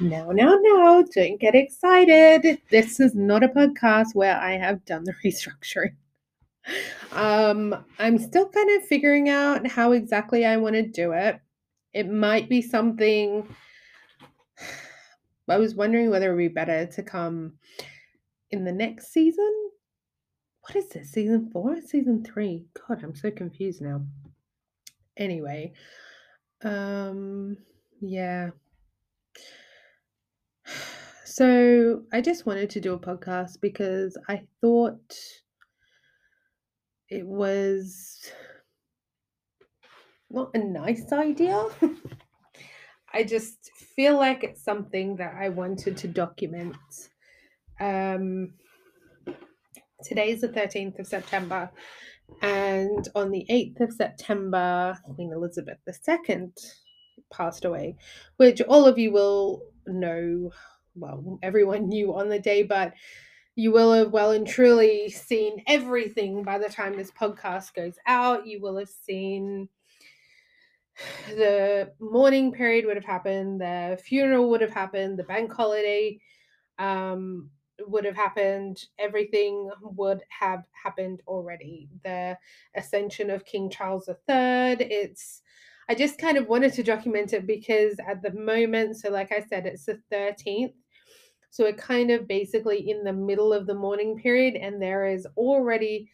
No, no, no, don't get excited. This is not a podcast where I have done the restructuring. Um, I'm still kind of figuring out how exactly I want to do it. It might be something I was wondering whether it would be better to come in the next season. What is this? Season four? Season three? God, I'm so confused now. Anyway, um, yeah. So I just wanted to do a podcast because I thought it was not a nice idea. I just feel like it's something that I wanted to document. Um, is the 13th of September, and on the 8th of September, Queen Elizabeth II passed away, which all of you will know. Well, everyone knew on the day, but you will have well and truly seen everything by the time this podcast goes out. You will have seen the mourning period would have happened, the funeral would have happened, the bank holiday um, would have happened, everything would have happened already. The ascension of King Charles III, it's I just kind of wanted to document it because at the moment, so like I said, it's the 13th. So we're kind of basically in the middle of the mourning period, and there is already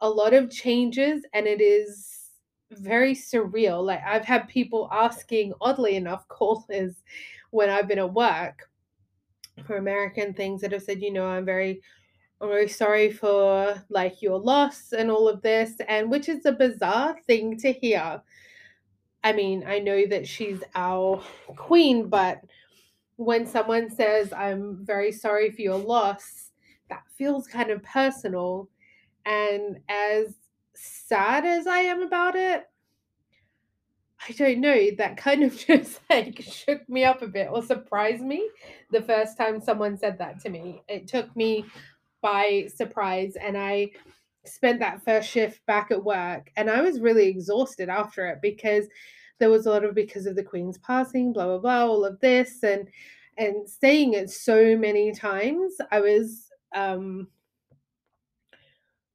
a lot of changes, and it is very surreal. Like I've had people asking, oddly enough, callers when I've been at work for American things that have said, you know, I'm very I'm very sorry for like your loss and all of this, and which is a bizarre thing to hear. I mean, I know that she's our queen, but when someone says, I'm very sorry for your loss, that feels kind of personal. And as sad as I am about it, I don't know, that kind of just like shook me up a bit or surprised me the first time someone said that to me. It took me by surprise and I spent that first shift back at work and I was really exhausted after it because there was a lot of because of the queen's passing blah blah blah all of this and and saying it so many times I was um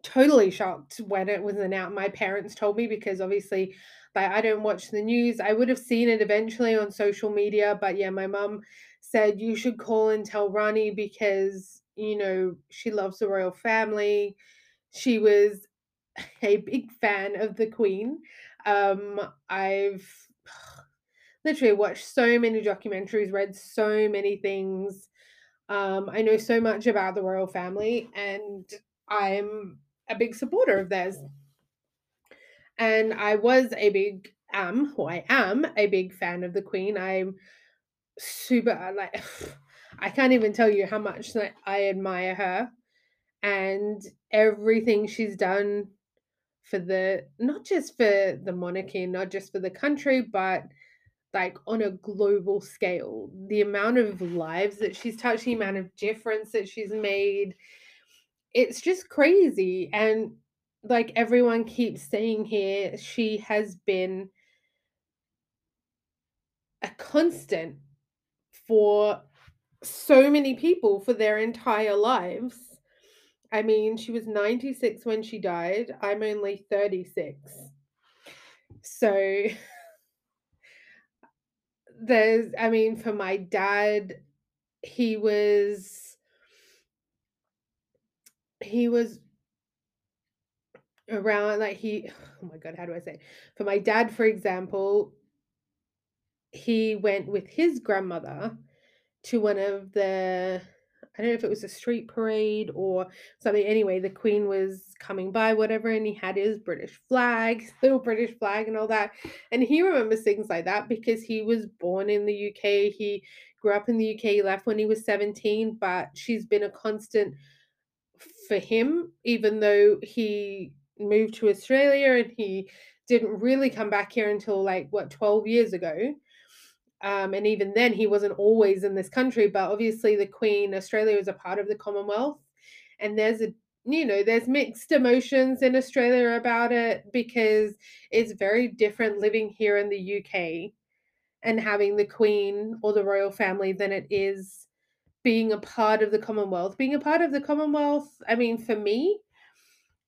totally shocked when it was announced. My parents told me because obviously like I don't watch the news. I would have seen it eventually on social media but yeah my mum said you should call and tell Rani because you know she loves the royal family she was a big fan of the Queen. Um, I've literally watched so many documentaries, read so many things. Um, I know so much about the royal family, and I'm a big supporter of theirs. And I was a big am, or I am a big fan of the Queen. I'm super like I can't even tell you how much I admire her and everything she's done for the not just for the monarchy, not just for the country, but like on a global scale. The amount of lives that she's touched, the amount of difference that she's made, it's just crazy. And like everyone keeps saying here, she has been a constant for so many people for their entire lives. I mean, she was 96 when she died. I'm only 36. So there's, I mean, for my dad, he was, he was around, like, he, oh my God, how do I say? For my dad, for example, he went with his grandmother to one of the I don't know if it was a street parade or something. Anyway, the Queen was coming by, whatever, and he had his British flag, little British flag, and all that. And he remembers things like that because he was born in the UK. He grew up in the UK, he left when he was 17, but she's been a constant for him, even though he moved to Australia and he didn't really come back here until like what 12 years ago um, and even then, he wasn't always in this country. But obviously, the Queen, Australia is a part of the Commonwealth, and there's a you know there's mixed emotions in Australia about it because it's very different living here in the UK and having the queen or the royal family than it is being a part of the Commonwealth. Being a part of the Commonwealth, I mean, for me,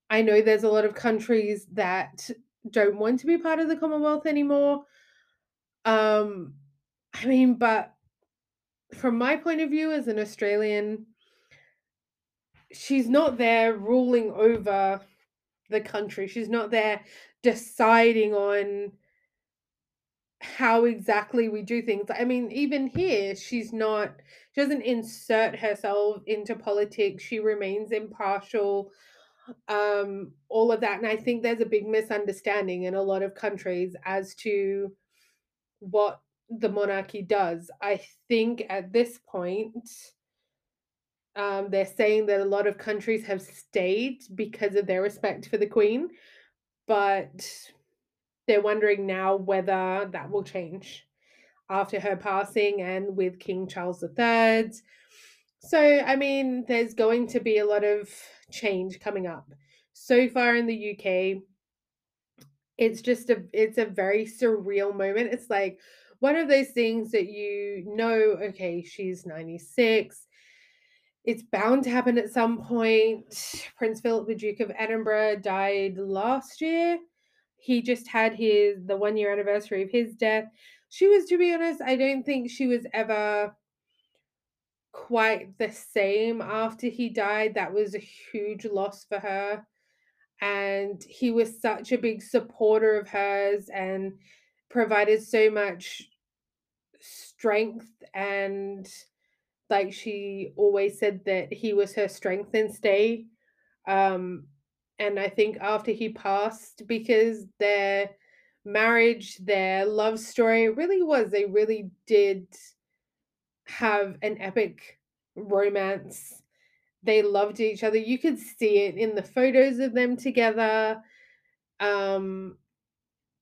I know there's a lot of countries that don't want to be part of the Commonwealth anymore. Um, I mean, but from my point of view as an Australian, she's not there ruling over the country. She's not there deciding on how exactly we do things. I mean, even here, she's not, she doesn't insert herself into politics. She remains impartial, um, all of that. And I think there's a big misunderstanding in a lot of countries as to what the monarchy does. I think at this point, um, they're saying that a lot of countries have stayed because of their respect for the Queen, but they're wondering now whether that will change after her passing and with King Charles III. So, I mean, there's going to be a lot of change coming up. So far in the UK, it's just a it's a very surreal moment. It's like one of those things that you know, okay, she's 96 it's bound to happen at some point. Prince Philip, the Duke of Edinburgh, died last year. He just had his the one year anniversary of his death. She was, to be honest, I don't think she was ever quite the same after he died. That was a huge loss for her. And he was such a big supporter of hers and provided so much strength and like she always said that he was her strength and stay. Um, and I think after he passed, because their marriage, their love story really was, they really did have an epic romance. They loved each other. You could see it in the photos of them together. Um,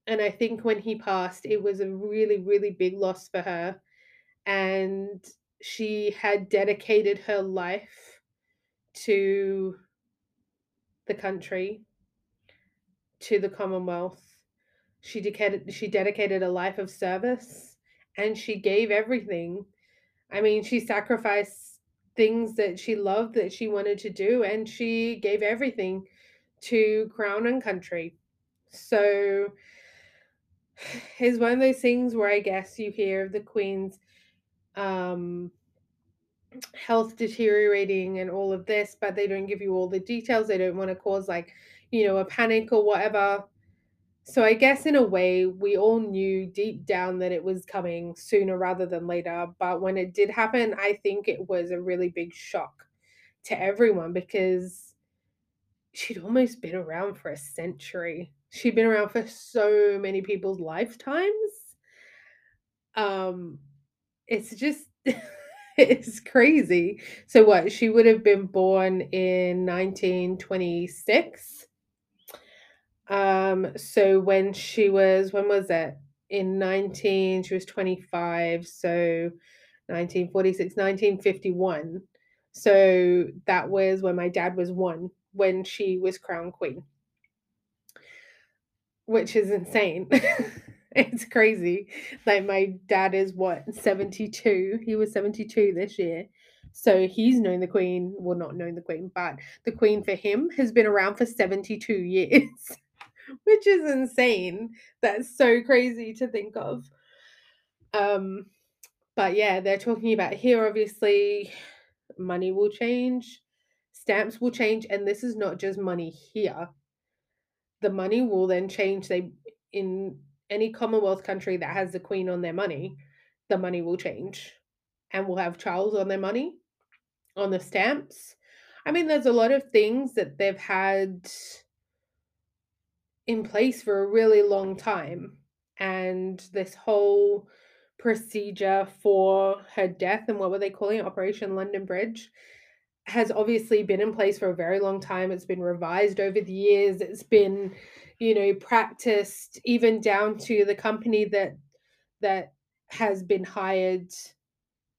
and I think when he passed, it was a really, really big loss for her. And she had dedicated her life to the country, to the Commonwealth. She dedicated she dedicated a life of service and she gave everything. I mean, she sacrificed things that she loved that she wanted to do and she gave everything to crown and country. So it's one of those things where I guess you hear of the Queen's um, health deteriorating and all of this, but they don't give you all the details. They don't want to cause like, you know, a panic or whatever. So I guess in a way, we all knew deep down that it was coming sooner rather than later. But when it did happen, I think it was a really big shock to everyone because she'd almost been around for a century. She'd been around for so many people's lifetimes. Um, it's just it's crazy. So what? She would have been born in 1926. Um so when she was when was it? In 19 she was 25, so 1946 1951. So that was when my dad was 1 when she was crown queen. Which is insane. it's crazy. Like my dad is what 72. He was 72 this year. So he's known the queen, well not known the queen, but the queen for him has been around for 72 years. Which is insane. That's so crazy to think of. Um but yeah, they're talking about here obviously money will change, stamps will change and this is not just money here. The money will then change they in any Commonwealth country that has the Queen on their money, the money will change. And we'll have Charles on their money, on the stamps. I mean, there's a lot of things that they've had in place for a really long time. And this whole procedure for her death and what were they calling it? Operation London Bridge has obviously been in place for a very long time. It's been revised over the years. It's been you know practiced even down to the company that that has been hired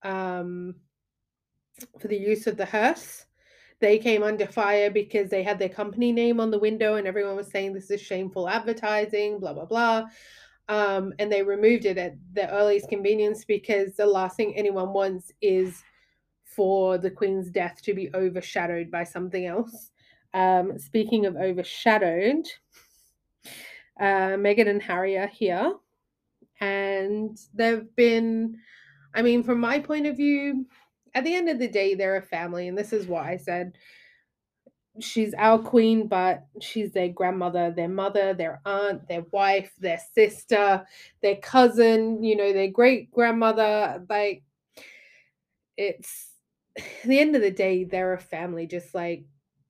um, for the use of the hearse they came under fire because they had their company name on the window and everyone was saying this is shameful advertising blah blah blah um, and they removed it at the earliest convenience because the last thing anyone wants is for the Queen's death to be overshadowed by something else. Um, speaking of overshadowed, uh, Meghan and Harry are here, and they've been, I mean, from my point of view, at the end of the day, they're a family, and this is what I said. She's our queen, but she's their grandmother, their mother, their aunt, their wife, their sister, their cousin, you know, their great grandmother. Like, it's the end of the day, they're a family, just like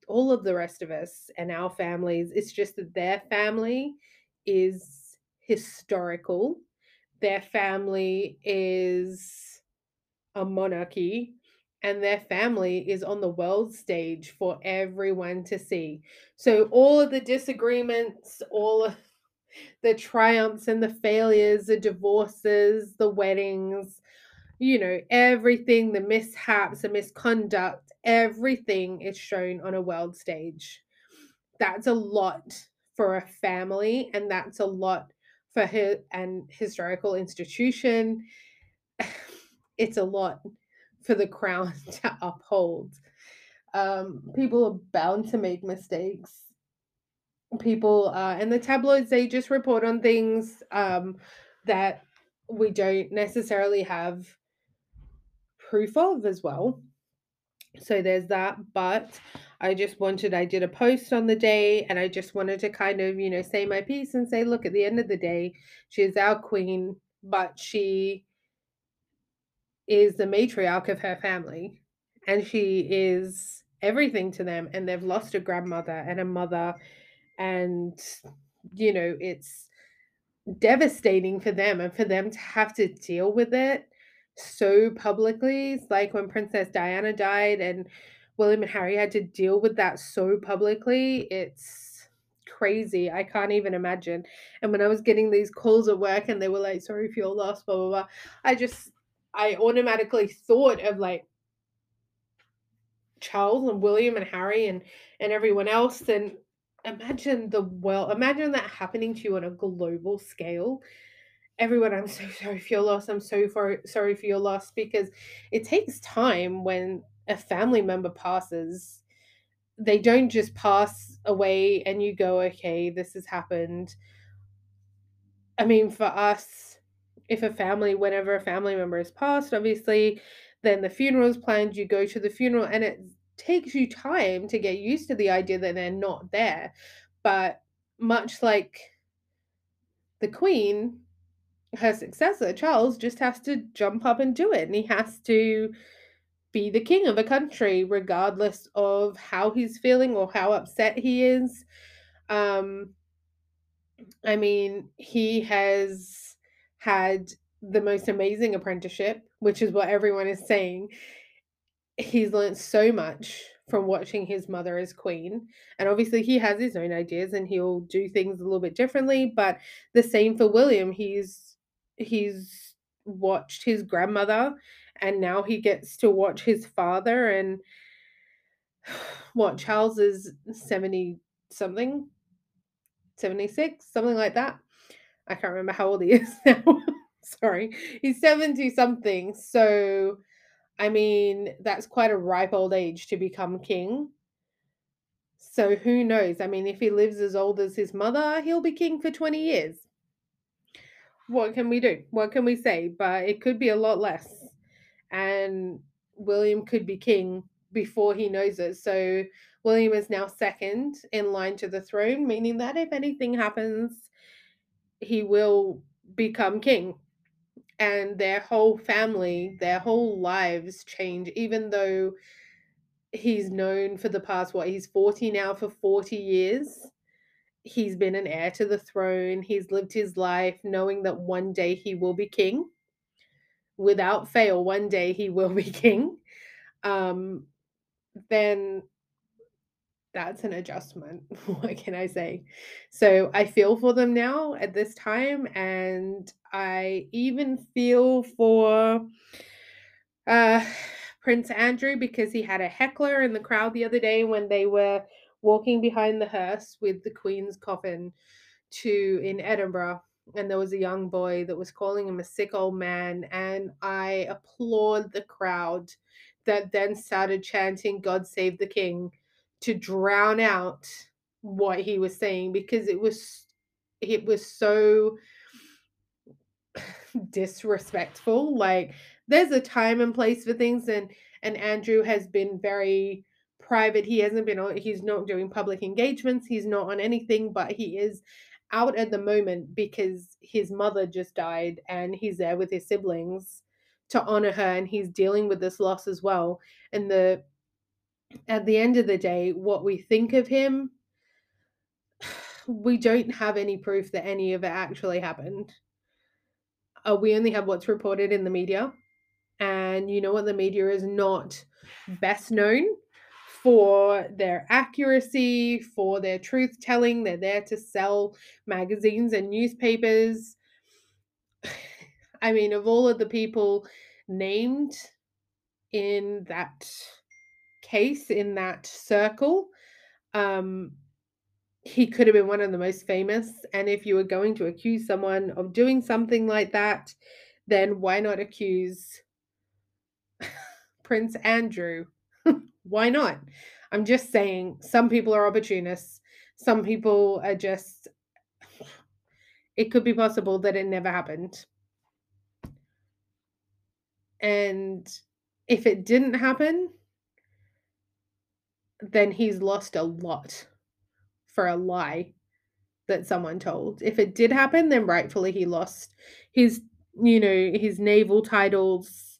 all of the rest of us and our families. It's just that their family is historical. Their family is a monarchy and their family is on the world stage for everyone to see. So all of the disagreements, all of the triumphs and the failures, the divorces, the weddings, you know, everything, the mishaps, the misconduct, everything is shown on a world stage. That's a lot for a family, and that's a lot for her an historical institution. It's a lot for the crown to uphold. Um, people are bound to make mistakes. People uh, and the tabloids they just report on things um, that we don't necessarily have proof of as well. So there's that. But I just wanted, I did a post on the day and I just wanted to kind of, you know, say my piece and say, look, at the end of the day, she is our queen, but she is the matriarch of her family and she is everything to them. And they've lost a grandmother and a mother. And, you know, it's devastating for them and for them to have to deal with it so publicly. Like when Princess Diana died and William and Harry had to deal with that so publicly. It's crazy. I can't even imagine. And when I was getting these calls at work and they were like, sorry for your loss, blah, blah, blah, I just, I automatically thought of like Charles and William and Harry and, and everyone else. And imagine the well, imagine that happening to you on a global scale everyone, I'm so sorry for your loss. I'm so for, sorry for your loss because it takes time when a family member passes. They don't just pass away and you go, okay, this has happened. I mean, for us, if a family, whenever a family member is passed, obviously, then the funeral is planned, you go to the funeral, and it takes you time to get used to the idea that they're not there. But much like the Queen, her successor, Charles, just has to jump up and do it. And he has to be the king of a country, regardless of how he's feeling or how upset he is. Um, I mean, he has had the most amazing apprenticeship, which is what everyone is saying. He's learned so much from watching his mother as queen. And obviously, he has his own ideas and he'll do things a little bit differently. But the same for William. He's he's watched his grandmother and now he gets to watch his father and what Charles is 70 something? 76 something like that? I can't remember how old he is now. Sorry. He's 70 something so I mean that's quite a ripe old age to become king. So who knows? I mean if he lives as old as his mother he'll be king for 20 years what can we do? What can we say? But it could be a lot less. And William could be king before he knows it. So William is now second in line to the throne, meaning that if anything happens, he will become king. And their whole family, their whole lives change, even though he's known for the past, what, he's 40 now for 40 years he's been an heir to the throne. He's lived his life knowing that one day he will be king. Without fail, one day he will be king. Um, then that's an adjustment. what can I say? So I feel for them now at this time, and I even feel for uh, Prince Andrew because he had a heckler in the crowd the other day when they were walking behind the hearse with the Queen's coffin to in Edinburgh. and there was a young boy that was calling him a sick old man. And I applaud the crowd that then started chanting, God save the king, to drown out what he was saying because it was it was so disrespectful like there's a time and place for things and and Andrew has been very private. He hasn't been on he's not doing public engagements. He's not on anything but he is out at the moment because his mother just died and he's there with his siblings to honor her and he's dealing with this loss as well. And the at the end of the day what we think of him we don't have any proof that any of it actually happened. Uh, we only have what's reported in the media. And you know what the media is not best known for their accuracy, for their truth telling. They're there to sell magazines and newspapers. I mean, of all of the people named in that case, in that circle, um, he could have been one of the most famous. And if you were going to accuse someone of doing something like that, then why not accuse Prince Andrew? Why not? I'm just saying, some people are opportunists. Some people are just, it could be possible that it never happened. And if it didn't happen, then he's lost a lot for a lie that someone told. If it did happen, then rightfully he lost his, you know, his naval titles.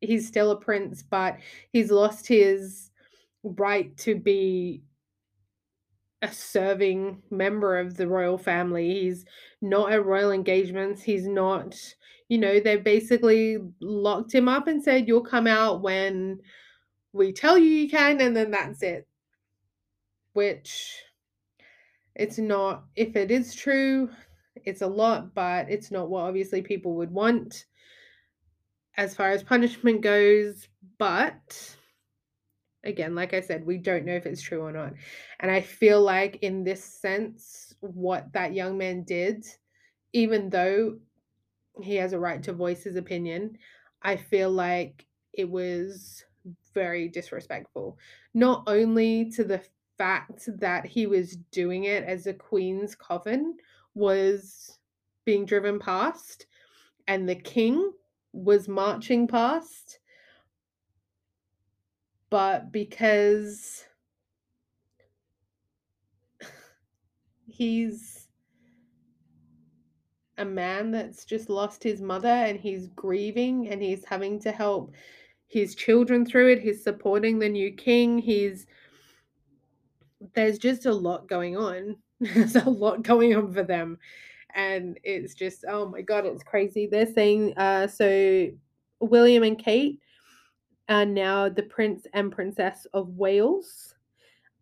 He's still a prince, but he's lost his right to be a serving member of the royal family. He's not at royal engagements. He's not, you know, they basically locked him up and said, You'll come out when we tell you you can, and then that's it. Which it's not, if it is true, it's a lot, but it's not what obviously people would want as far as punishment goes. But again, like I said, we don't know if it's true or not. And I feel like, in this sense, what that young man did, even though he has a right to voice his opinion, I feel like it was very disrespectful. Not only to the fact that he was doing it as a queen's coffin was being driven past and the king was marching past but because he's a man that's just lost his mother and he's grieving and he's having to help his children through it. He's supporting the new king. He's there's just a lot going on. There's a lot going on for them. And it's just, oh my god, it's crazy. They're saying uh so William and Kate are now the Prince and Princess of Wales.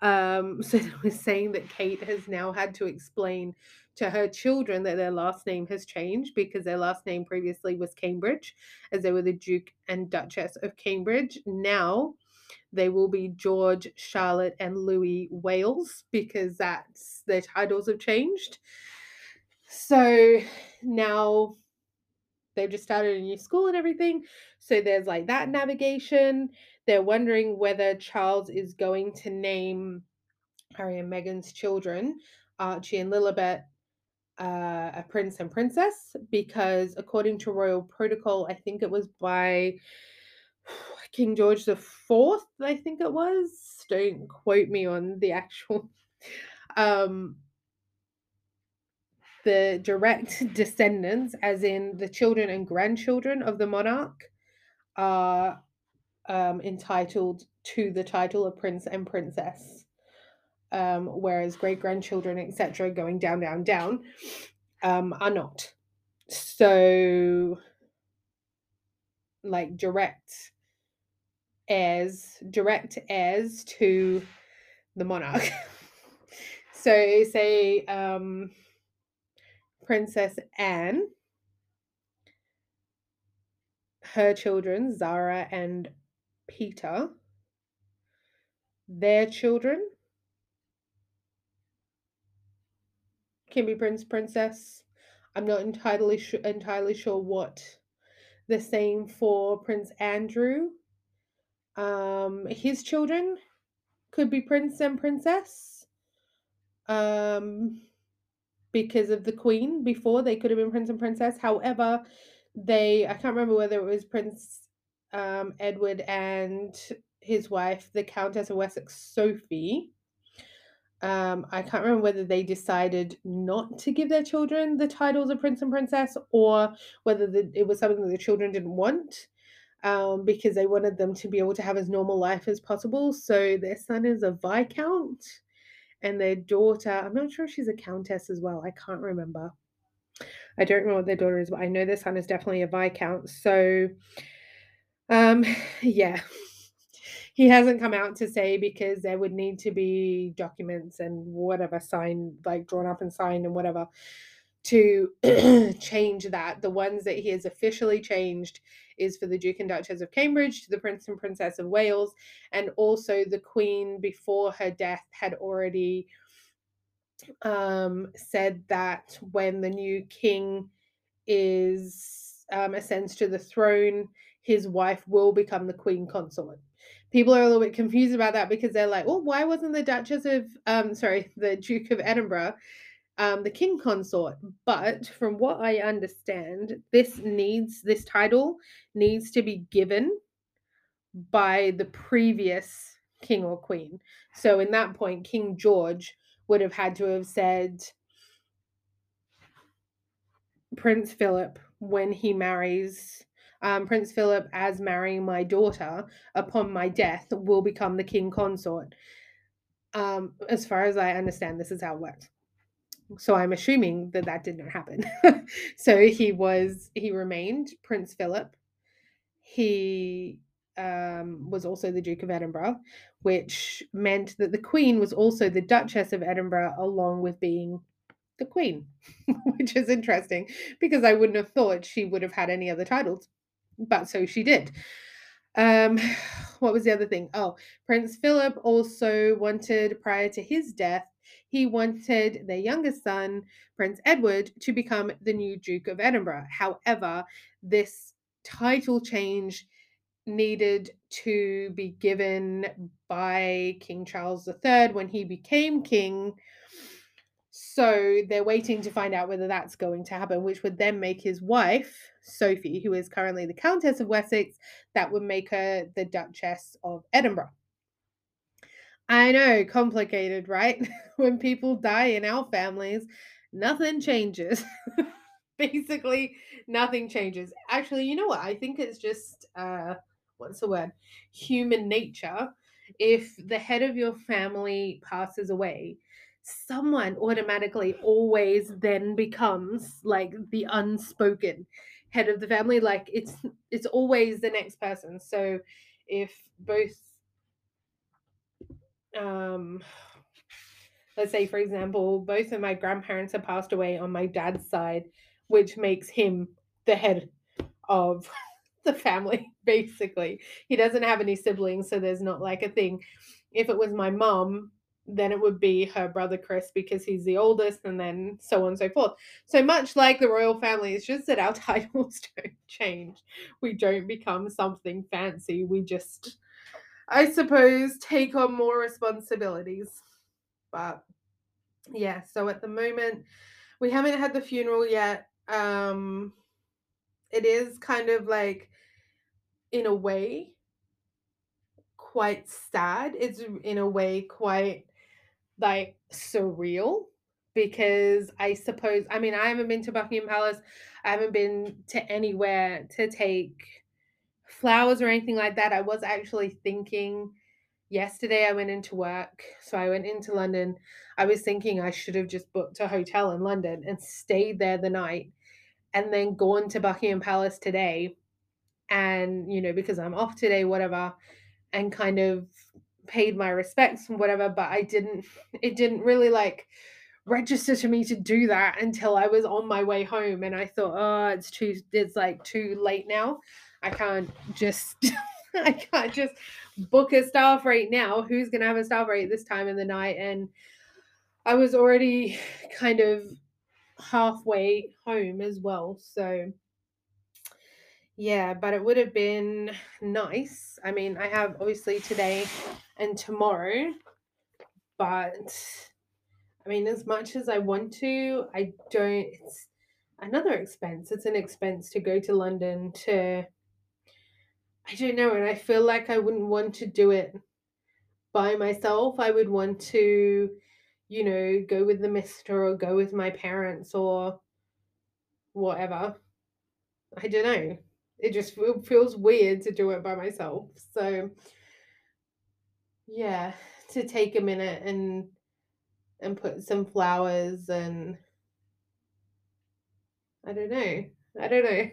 Um, so they were saying that Kate has now had to explain to her children that their last name has changed because their last name previously was Cambridge, as they were the Duke and Duchess of Cambridge. Now they will be George, Charlotte, and Louis Wales because that's their titles have changed. So now they've just started a new school and everything. So there's like that navigation. They're wondering whether Charles is going to name Harry and Meghan's children, Archie and Lilibet, uh, a prince and princess, because according to royal protocol, I think it was by King George the Fourth, I think it was. Don't quote me on the actual. Um, the direct descendants, as in the children and grandchildren of the monarch, are um, entitled to the title of prince and princess, um, whereas great grandchildren, etc., going down, down, down, um, are not. So, like direct heirs, direct heirs to the monarch. so, say, um, Princess Anne, her children, Zara and Peter, their children can be prince princess. I'm not entirely sure entirely sure what the same for Prince Andrew. Um, his children could be prince and princess. Um, because of the queen before they could have been prince and princess. However, they I can't remember whether it was Prince um, Edward and his wife, the Countess of Wessex, Sophie. Um, I can't remember whether they decided not to give their children the titles of prince and princess or whether the, it was something that the children didn't want um, because they wanted them to be able to have as normal life as possible. So their son is a viscount and their daughter, I'm not sure if she's a countess as well. I can't remember. I don't know what their daughter is, but I know their son is definitely a viscount. So, um, yeah, he hasn't come out to say because there would need to be documents and whatever signed, like drawn up and signed and whatever to change that. The ones that he has officially changed is for the Duke and Duchess of Cambridge to the Prince and Princess of Wales, and also the Queen before her death had already um, said that when the new king is um, ascends to the throne, his wife will become the queen consort. People are a little bit confused about that because they're like, well, why wasn't the Duchess of, um, sorry, the Duke of Edinburgh, um, the king consort?" But from what I understand, this needs this title needs to be given by the previous king or queen. So in that point, King George would have had to have said Prince Philip when he marries um, Prince Philip as marrying my daughter upon my death will become the king consort. Um, as far as I understand, this is how it works. So I'm assuming that that did not happen. so he was he remained Prince Philip. He um, was also the Duke of Edinburgh, which meant that the Queen was also the Duchess of Edinburgh, along with being the Queen, which is interesting because I wouldn't have thought she would have had any other titles, but so she did. Um, what was the other thing? Oh, Prince Philip also wanted, prior to his death, he wanted their youngest son, Prince Edward, to become the new Duke of Edinburgh. However, this title change needed to be given by King Charles III when he became king. So they're waiting to find out whether that's going to happen, which would then make his wife, Sophie, who is currently the Countess of Wessex, that would make her the Duchess of Edinburgh. I know, complicated, right? when people die in our families, nothing changes. Basically, nothing changes. Actually, you know what? I think it's just uh what's the word? Human nature. If the head of your family passes away, someone automatically always then becomes like the unspoken head of the family like it's it's always the next person so if both um let's say for example both of my grandparents have passed away on my dad's side which makes him the head of the family basically he doesn't have any siblings so there's not like a thing if it was my mom then it would be her brother Chris because he's the oldest, and then so on and so forth. So much like the royal family, it's just that our titles don't change. We don't become something fancy. We just, I suppose, take on more responsibilities. But yeah, so at the moment, we haven't had the funeral yet. Um, it is kind of like, in a way, quite sad. It's in a way quite like surreal because I suppose I mean I haven't been to Buckingham Palace. I haven't been to anywhere to take flowers or anything like that. I was actually thinking yesterday I went into work. So I went into London. I was thinking I should have just booked a hotel in London and stayed there the night and then gone to Buckingham Palace today and you know because I'm off today whatever and kind of paid my respects and whatever, but I didn't, it didn't really like register to me to do that until I was on my way home. And I thought, oh, it's too, it's like too late now. I can't just, I can't just book a staff rate now. Who's to have a staff rate this time in the night? And I was already kind of halfway home as well. So yeah, but it would have been nice. I mean, I have obviously today and tomorrow, but I mean, as much as I want to, I don't. It's another expense. It's an expense to go to London to. I don't know, and I feel like I wouldn't want to do it by myself. I would want to, you know, go with the mister or go with my parents or whatever. I don't know. It just feels weird to do it by myself. So, yeah, to take a minute and and put some flowers and I don't know. I don't know.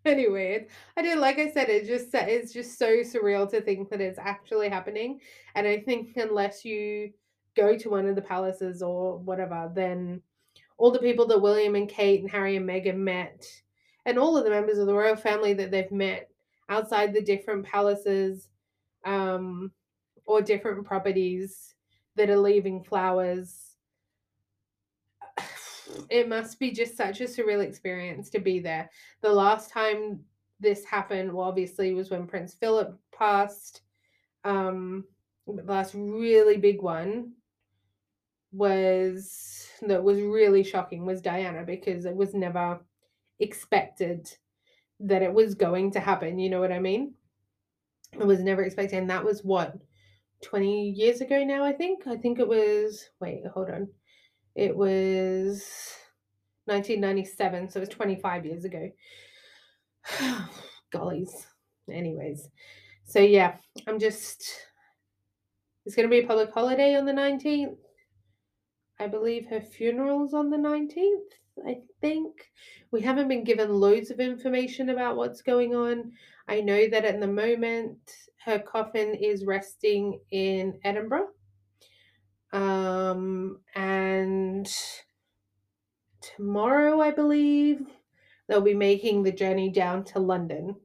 Anyway, I do like I said, it just it's just so surreal to think that it's actually happening. And I think unless you go to one of the palaces or whatever, then all the people that William and Kate and Harry and Meghan met, and all of the members of the royal family that they've met outside the different palaces um, or different properties that are leaving flowers it must be just such a surreal experience to be there. The last time this happened, well, obviously, was when Prince Philip passed. Um, the last really big one was that was really shocking was Diana because it was never expected that it was going to happen. You know what I mean? It was never expected. And that was what, 20 years ago now, I think? I think it was, wait, hold on. It was 1997, so it was 25 years ago. Gollies. Anyways, so yeah, I'm just. It's going to be a public holiday on the 19th. I believe her funeral's on the 19th, I think. We haven't been given loads of information about what's going on. I know that at the moment her coffin is resting in Edinburgh. Um, and tomorrow, I believe, they'll be making the journey down to London.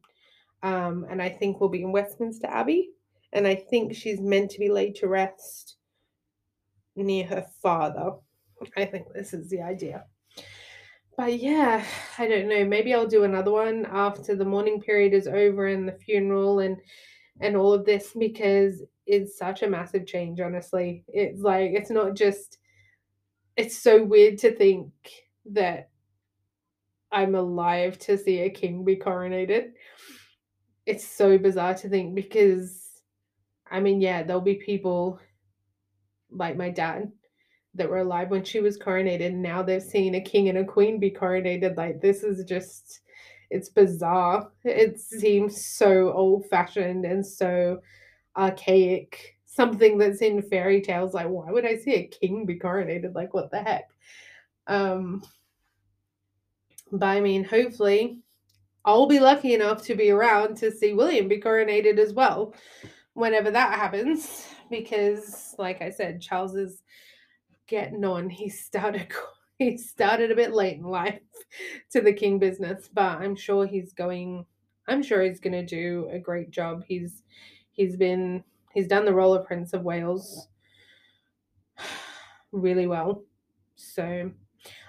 Um, and I think we'll be in Westminster Abbey. And I think she's meant to be laid to rest near her father. I think this is the idea. But yeah, I don't know. Maybe I'll do another one after the mourning period is over and the funeral and and all of this because it's such a massive change, honestly. It's like it's not just it's so weird to think that I'm alive to see a king be coronated. It's so bizarre to think because, I mean, yeah, there'll be people like my dad that were alive when she was coronated. And now they've seen a king and a queen be coronated. Like, this is just, it's bizarre. It seems so old fashioned and so archaic. Something that's in fairy tales. Like, why would I see a king be coronated? Like, what the heck? Um, but I mean, hopefully, I'll be lucky enough to be around to see William be coronated as well whenever that happens. Because, like I said, Charles is getting on. He started he started a bit late in life to the king business, but I'm sure he's going. I'm sure he's going to do a great job. He's he's been he's done the role of Prince of Wales really well. So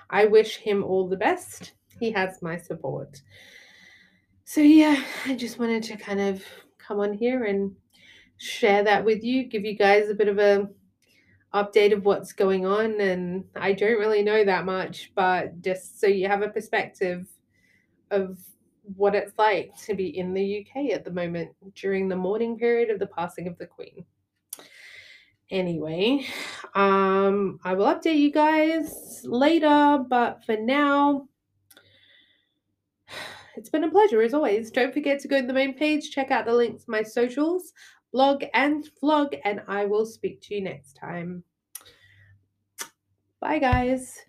I wish him all the best. He has my support. So, yeah, I just wanted to kind of come on here and share that with you, give you guys a bit of a update of what's going on and I don't really know that much but just so you have a perspective of what it's like to be in the UK at the moment during the mourning period of the passing of the queen. Anyway um i will update you guys later but for now it's been a pleasure as always. Don't forget to go to the main page check out the links to my socials blog and vlog and i will speak to you next time. Bye guys